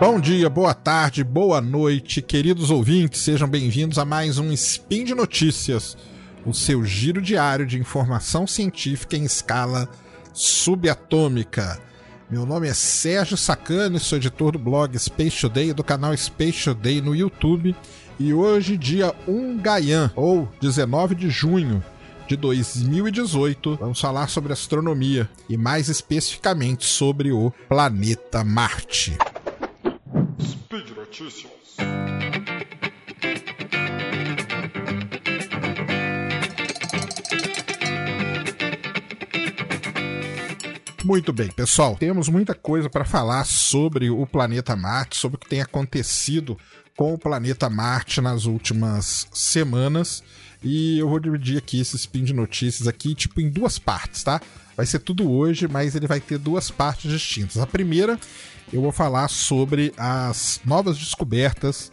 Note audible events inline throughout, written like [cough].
Bom dia, boa tarde, boa noite, queridos ouvintes, sejam bem-vindos a mais um Spin de Notícias, o seu giro diário de informação científica em escala subatômica. Meu nome é Sérgio Sacani, sou editor do blog Space Today do canal Space Today no YouTube. E hoje, dia 1 Gaian, ou 19 de junho de 2018, vamos falar sobre astronomia e mais especificamente sobre o planeta Marte. Notícias. Muito bem, pessoal. Temos muita coisa para falar sobre o planeta Marte, sobre o que tem acontecido com o planeta Marte nas últimas semanas. E eu vou dividir aqui esse spin de notícias aqui, tipo, em duas partes, tá? Vai ser tudo hoje, mas ele vai ter duas partes distintas. A primeira, eu vou falar sobre as novas descobertas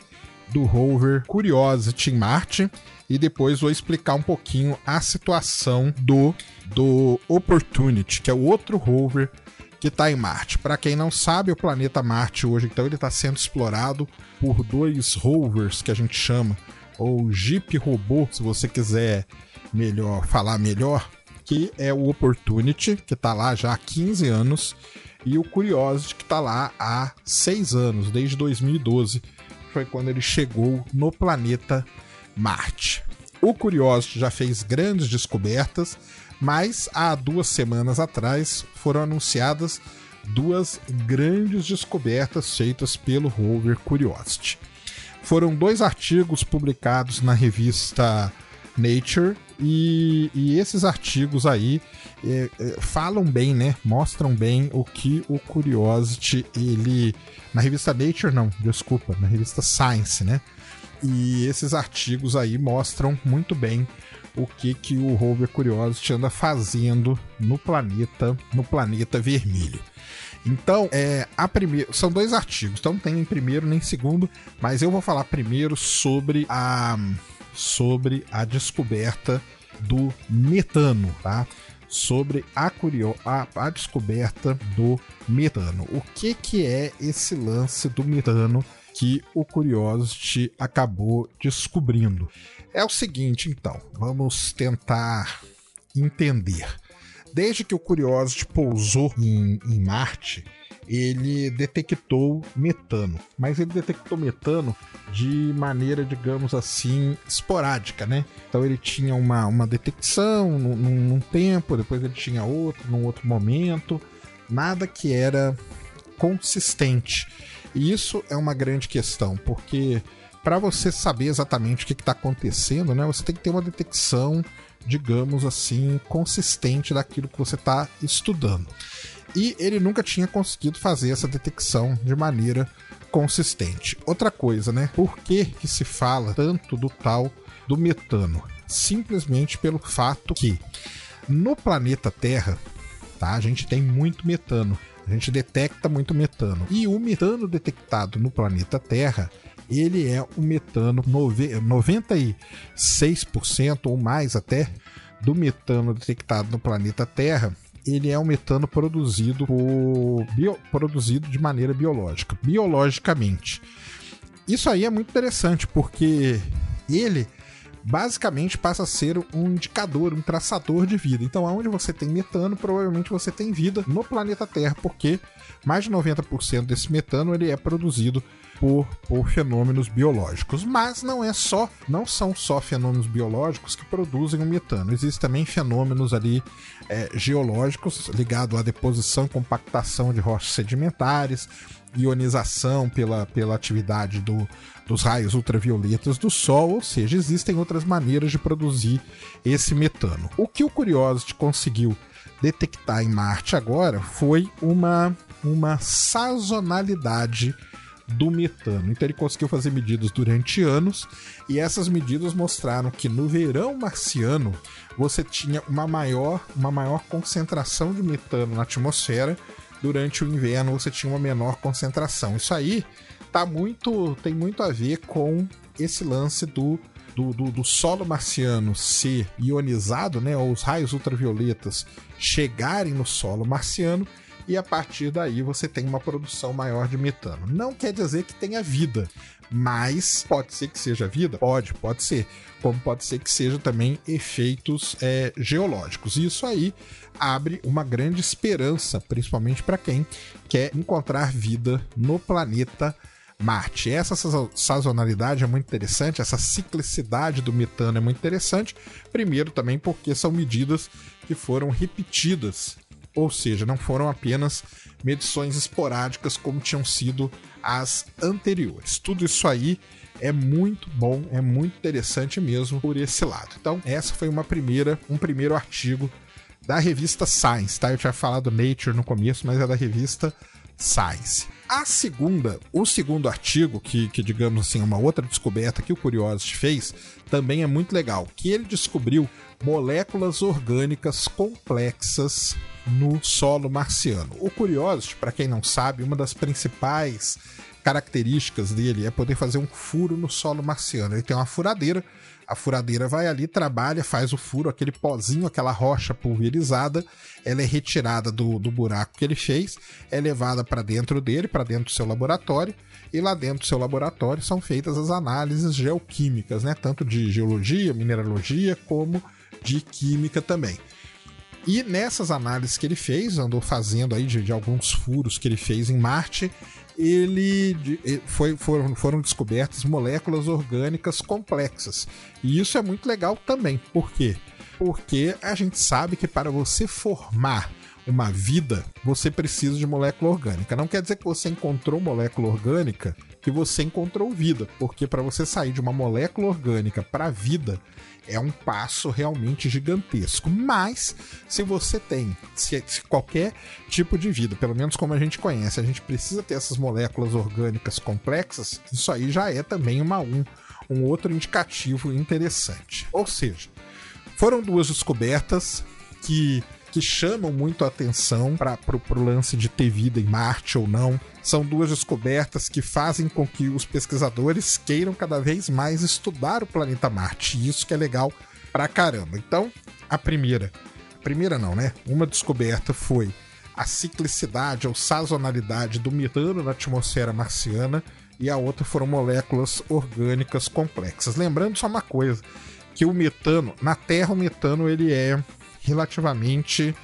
do rover Curiosity em Marte e depois vou explicar um pouquinho a situação do do Opportunity, que é o outro rover que está em Marte. Para quem não sabe, o planeta Marte hoje então ele está sendo explorado por dois rovers que a gente chama ou Jeep Robô, se você quiser melhor falar melhor, que é o Opportunity, que está lá já há 15 anos, e o Curiosity, que está lá há 6 anos, desde 2012, foi quando ele chegou no planeta Marte. O Curiosity já fez grandes descobertas, mas há duas semanas atrás foram anunciadas duas grandes descobertas feitas pelo rover Curiosity. Foram dois artigos publicados na revista Nature e, e esses artigos aí é, é, falam bem, né? Mostram bem o que o Curiosity ele na revista Nature não, desculpa, na revista Science, né? E esses artigos aí mostram muito bem o que que o rover Curiosity anda fazendo no planeta, no planeta vermelho. Então, é, a primeira, são dois artigos, então não tem nem primeiro nem segundo, mas eu vou falar primeiro sobre a sobre a descoberta do metano, tá? Sobre a, curio, a, a descoberta do metano. O que que é esse lance do metano que o Curiosity acabou descobrindo? É o seguinte, então, vamos tentar entender. Desde que o Curiosity pousou em, em Marte, ele detectou metano, mas ele detectou metano de maneira, digamos assim, esporádica, né? Então ele tinha uma, uma detecção num, num tempo, depois ele tinha outro num outro momento, nada que era consistente. E isso é uma grande questão, porque para você saber exatamente o que está acontecendo, né, você tem que ter uma detecção, digamos assim, consistente daquilo que você está estudando. E ele nunca tinha conseguido fazer essa detecção de maneira consistente. Outra coisa, né? Por que, que se fala tanto do tal do metano? Simplesmente pelo fato que no planeta Terra, tá? A gente tem muito metano. A gente detecta muito metano. E o metano detectado no planeta Terra, ele é o metano 96% ou mais até do metano detectado no planeta Terra ele é um metano produzido por bio, produzido de maneira biológica, biologicamente. Isso aí é muito interessante porque ele basicamente passa a ser um indicador, um traçador de vida. Então, onde você tem metano, provavelmente você tem vida no planeta Terra, porque mais de 90% desse metano ele é produzido por, por fenômenos biológicos. Mas não é só, não são só fenômenos biológicos que produzem o metano. Existem também fenômenos ali é, geológicos ligados à deposição e compactação de rochas sedimentares, ionização pela, pela atividade do, dos raios ultravioletas do Sol, ou seja, existem outras maneiras de produzir esse metano. O que o Curiosity conseguiu detectar em Marte agora foi uma, uma sazonalidade do metano. Então ele conseguiu fazer medidas durante anos e essas medidas mostraram que no verão marciano você tinha uma maior, uma maior concentração de metano na atmosfera, durante o inverno você tinha uma menor concentração. Isso aí tá muito, tem muito a ver com esse lance do do, do, do, solo marciano ser ionizado, né, ou os raios ultravioletas chegarem no solo marciano e a partir daí você tem uma produção maior de metano. Não quer dizer que tenha vida, mas pode ser que seja vida? Pode, pode ser. Como pode ser que seja também efeitos é, geológicos. Isso aí abre uma grande esperança, principalmente para quem quer encontrar vida no planeta Marte. Essa sazonalidade é muito interessante, essa ciclicidade do metano é muito interessante. Primeiro, também porque são medidas que foram repetidas, ou seja, não foram apenas medições esporádicas como tinham sido as anteriores. Tudo isso aí é muito bom, é muito interessante mesmo por esse lado. Então, essa foi uma primeira, um primeiro artigo da revista Science, tá? Eu tinha falado Nature no começo, mas é da revista Science. A segunda, o segundo artigo, que, que digamos assim, uma outra descoberta que o Curiosity fez, também é muito legal, que ele descobriu moléculas orgânicas complexas no solo marciano. O Curiosity, para quem não sabe, uma das principais características dele é poder fazer um furo no solo marciano. Ele tem uma furadeira a furadeira vai ali, trabalha, faz o furo, aquele pozinho, aquela rocha pulverizada, ela é retirada do, do buraco que ele fez, é levada para dentro dele, para dentro do seu laboratório, e lá dentro do seu laboratório são feitas as análises geoquímicas, né? Tanto de geologia, mineralogia, como de química também. E nessas análises que ele fez, andou fazendo aí de, de alguns furos que ele fez em Marte, ele foi, foram, foram descobertas moléculas orgânicas complexas. E isso é muito legal também. Por quê? Porque a gente sabe que para você formar uma vida, você precisa de molécula orgânica. Não quer dizer que você encontrou molécula orgânica que você encontrou vida, porque para você sair de uma molécula orgânica para vida, é um passo realmente gigantesco. Mas, se você tem se, se, qualquer tipo de vida, pelo menos como a gente conhece, a gente precisa ter essas moléculas orgânicas complexas, isso aí já é também uma, um, um outro indicativo interessante. Ou seja, foram duas descobertas que que chamam muito a atenção para o lance de ter vida em Marte ou não. São duas descobertas que fazem com que os pesquisadores queiram cada vez mais estudar o planeta Marte. E isso que é legal pra caramba. Então, a primeira. A primeira não, né? Uma descoberta foi a ciclicidade ou sazonalidade do metano na atmosfera marciana e a outra foram moléculas orgânicas complexas. Lembrando só uma coisa, que o metano, na Terra o metano ele é relativamente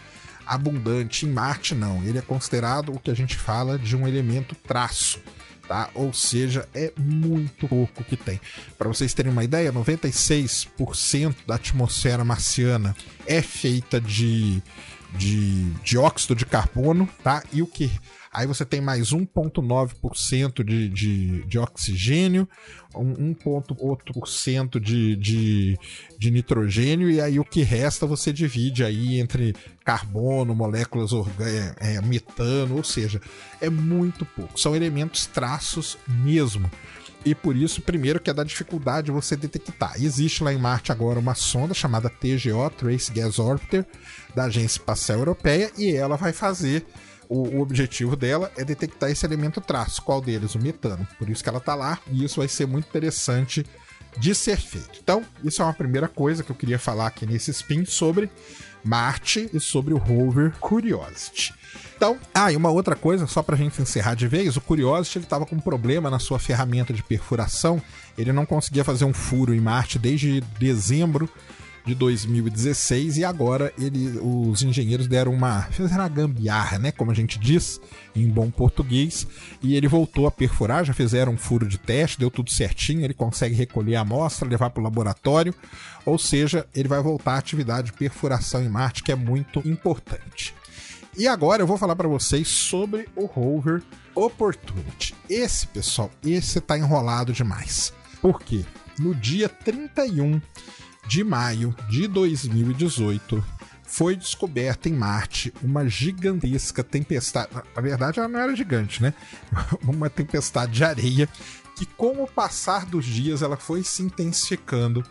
abundante. Em Marte, não. Ele é considerado o que a gente fala de um elemento traço. Tá? Ou seja, é muito pouco que tem. Para vocês terem uma ideia, 96% da atmosfera marciana é feita de, de dióxido de carbono, tá? E o que Aí você tem mais 1,9% de, de, de oxigênio, 1,8% de, de, de nitrogênio, e aí o que resta você divide aí entre carbono, moléculas orgânicas, é, é, metano, ou seja, é muito pouco. São elementos traços mesmo. E por isso, primeiro, que é da dificuldade você detectar. Existe lá em Marte agora uma sonda chamada TGO, Trace Gas Orbiter, da Agência Espacial Europeia, e ela vai fazer o, o, objetivo dela é detectar esse elemento traço. Qual deles? O metano. Por isso que ela está lá e isso vai ser muito interessante de ser feito. Então, isso é uma primeira coisa que eu queria falar aqui nesse spin sobre Marte e sobre o rover Curiosity. Então, ah, e uma outra coisa, só para a gente encerrar de vez, o Curiosity ele estava com um problema na sua ferramenta de perfuração, ele não conseguia fazer um furo em Marte desde dezembro de 2016 e agora ele, os engenheiros deram uma fizeram uma gambiarra, né, como a gente diz em bom português, e ele voltou a perfurar, já fizeram um furo de teste, deu tudo certinho, ele consegue recolher a amostra, levar para o laboratório, ou seja, ele vai voltar à atividade de perfuração em Marte, que é muito importante. E agora eu vou falar para vocês sobre o rover Opportunity. Esse, pessoal, esse tá enrolado demais. Por quê? No dia 31 de maio de 2018, foi descoberta em Marte uma gigantesca tempestade. Na verdade, ela não era gigante, né? [laughs] Uma tempestade de areia que, com o passar dos dias, ela foi se intensificando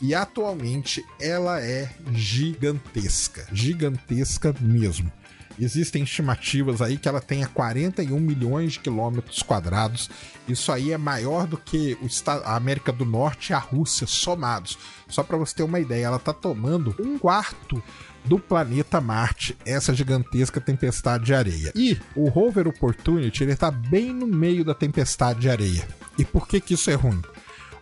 e atualmente ela é gigantesca, gigantesca mesmo. Existem estimativas aí que ela tenha 41 milhões de quilômetros quadrados. Isso aí é maior do que a América do Norte e a Rússia somados. Só para você ter uma ideia, ela está tomando um quarto do planeta Marte, essa gigantesca tempestade de areia. E o rover Opportunity está bem no meio da tempestade de areia. E por que que isso é ruim?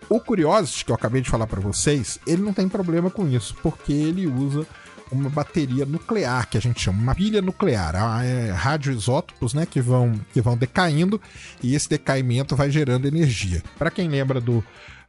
O Curiosity, que eu acabei de falar para vocês, ele não tem problema com isso, porque ele usa uma bateria nuclear, que a gente chama uma pilha nuclear, é radioisótopos, né, que vão, que vão decaindo e esse decaimento vai gerando energia. Para quem lembra do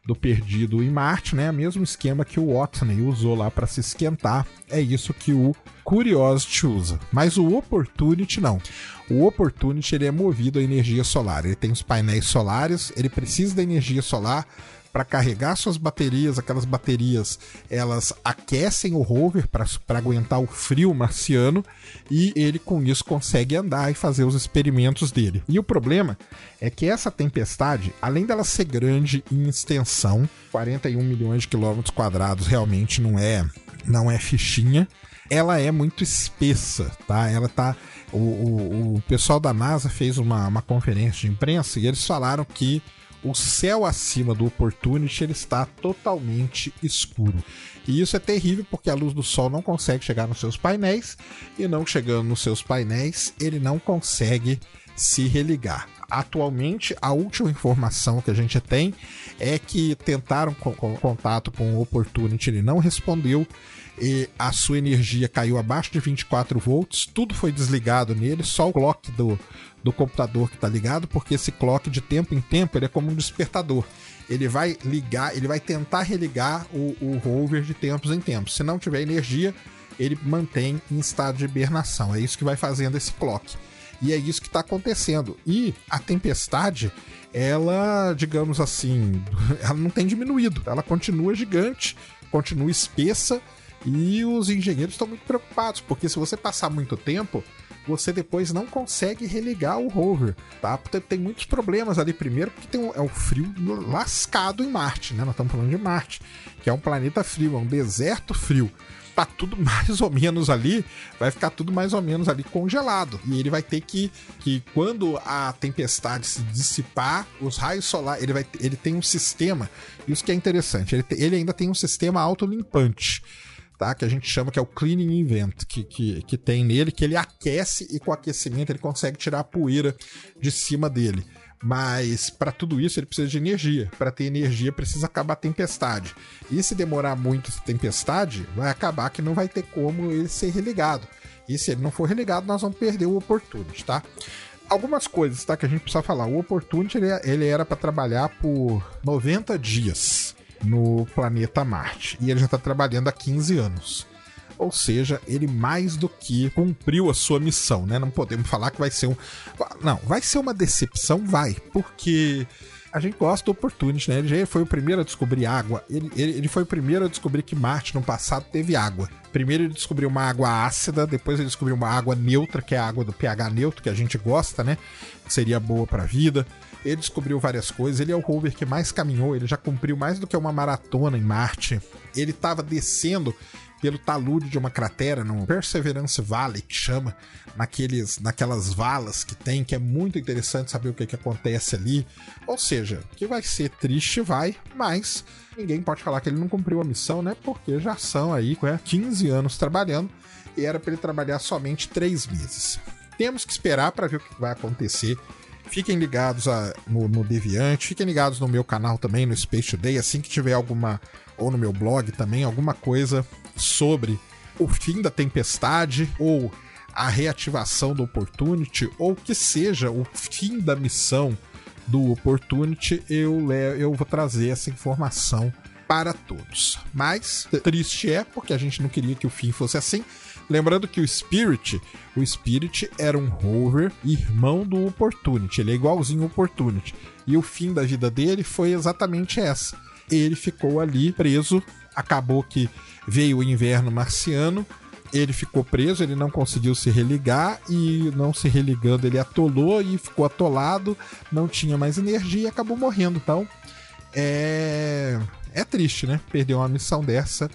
do perdido em Marte, né? Mesmo esquema que o Watney usou lá para se esquentar. É isso que o Curiosity usa. Mas o Opportunity não. O Opportunity ele é movido a energia solar. Ele tem os painéis solares, ele precisa da energia solar para carregar suas baterias, aquelas baterias elas aquecem o rover para aguentar o frio marciano e ele com isso consegue andar e fazer os experimentos dele. E o problema é que essa tempestade, além dela ser grande em extensão, 41 milhões de quilômetros quadrados realmente não é não é fichinha, ela é muito espessa, tá? Ela tá o, o, o pessoal da NASA fez uma, uma conferência de imprensa e eles falaram que o céu acima do Opportunity ele está totalmente escuro. E isso é terrível porque a luz do sol não consegue chegar nos seus painéis e não chegando nos seus painéis, ele não consegue se religar. Atualmente, a última informação que a gente tem é que tentaram com, com contato com o Opportunity, ele não respondeu e a sua energia caiu abaixo de 24 volts, tudo foi desligado nele, só o clock do, do computador que está ligado, porque esse clock de tempo em tempo ele é como um despertador. Ele vai ligar, ele vai tentar religar o, o rover de tempos em tempos. Se não tiver energia, ele mantém em estado de hibernação. É isso que vai fazendo esse clock. E é isso que está acontecendo. E a tempestade, ela, digamos assim, [laughs] ela não tem diminuído. Ela continua gigante, continua espessa. E os engenheiros estão muito preocupados, porque se você passar muito tempo, você depois não consegue religar o rover, tá? Porque tem muitos problemas ali. Primeiro, porque tem um, é o frio lascado em Marte, né? Nós estamos falando de Marte, que é um planeta frio, é um deserto frio. Tá tudo [laughs] mais ou menos ali, vai ficar tudo mais ou menos ali congelado. E ele vai ter que, que quando a tempestade se dissipar, os raios solares, ele, vai, ele tem um sistema, isso que é interessante, ele, ele ainda tem um sistema autolimpante tá? Que a gente chama que é o cleaning event, que, que, que tem nele, que ele aquece e com o aquecimento ele consegue tirar a poeira de cima dele. Mas para tudo isso ele precisa de energia. Para ter energia precisa acabar a tempestade. E se demorar muito essa tempestade, vai acabar que não vai ter como ele ser religado. E se ele não for religado, nós vamos perder o Opportunity, tá? Algumas coisas, tá? Que a gente precisa falar. O Opportunity ele, ele era para trabalhar por 90 dias no planeta Marte. E ele já está trabalhando há 15 anos. Ou seja, ele mais do que cumpriu a sua missão, né? Não podemos falar que vai ser um. Não, vai ser uma decepção, vai, porque a gente gosta do Opportunity, né? Ele já foi o primeiro a descobrir água. Ele, ele, ele, foi o primeiro a descobrir que Marte no passado teve água. Primeiro ele descobriu uma água ácida, depois ele descobriu uma água neutra, que é a água do pH neutro, que a gente gosta, né? Que seria boa para a vida. Ele descobriu várias coisas, ele é o rover que mais caminhou, ele já cumpriu mais do que uma maratona em Marte. Ele estava descendo pelo talude de uma cratera no Perseverance Valley, que chama, naqueles, naquelas valas que tem, que é muito interessante saber o que, que acontece ali. Ou seja, que vai ser triste, vai, mas ninguém pode falar que ele não cumpriu a missão, né? Porque já são aí é, 15 anos trabalhando e era para ele trabalhar somente 3 meses. Temos que esperar para ver o que vai acontecer Fiquem ligados a, no, no Deviante, fiquem ligados no meu canal também, no Space Today, assim que tiver alguma, ou no meu blog também, alguma coisa sobre o fim da tempestade ou a reativação do Opportunity, ou que seja o fim da missão do Opportunity, eu, eu vou trazer essa informação para todos. Mas triste é porque a gente não queria que o fim fosse assim. Lembrando que o Spirit, o Spirit era um rover irmão do Opportunity, ele é igualzinho ao Opportunity. E o fim da vida dele foi exatamente essa. Ele ficou ali preso, acabou que veio o inverno marciano, ele ficou preso, ele não conseguiu se religar e não se religando ele atolou e ficou atolado, não tinha mais energia e acabou morrendo. Então, é é triste, né? Perder uma missão dessa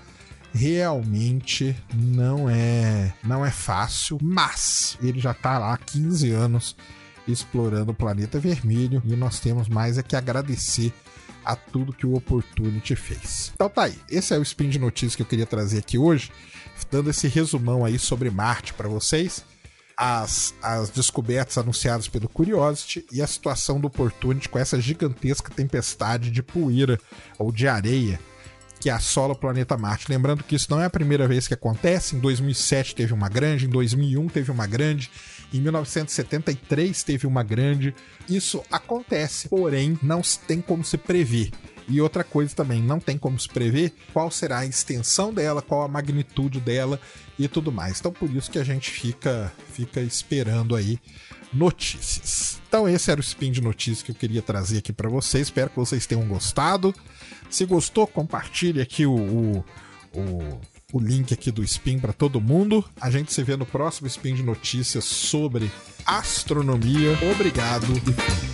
realmente não é não é fácil, mas ele já tá lá há 15 anos explorando o planeta vermelho e nós temos mais é que agradecer a tudo que o Opportunity fez. Então tá aí, esse é o spin de notícias que eu queria trazer aqui hoje, dando esse resumão aí sobre Marte para vocês. As, as descobertas anunciadas pelo Curiosity e a situação do Opportunity com essa gigantesca tempestade de poeira ou de areia que assola o planeta Marte. Lembrando que isso não é a primeira vez que acontece. Em 2007 teve uma grande, em 2001 teve uma grande, em 1973 teve uma grande. Isso acontece, porém não tem como se prever. E outra coisa também, não tem como se prever qual será a extensão dela, qual a magnitude dela e tudo mais. Então por isso que a gente fica fica esperando aí notícias. Então esse era o spin de notícias que eu queria trazer aqui para vocês. Espero que vocês tenham gostado. Se gostou, compartilhe aqui o, o, o, o link aqui do Spin para todo mundo. A gente se vê no próximo Spin de notícias sobre astronomia. Obrigado e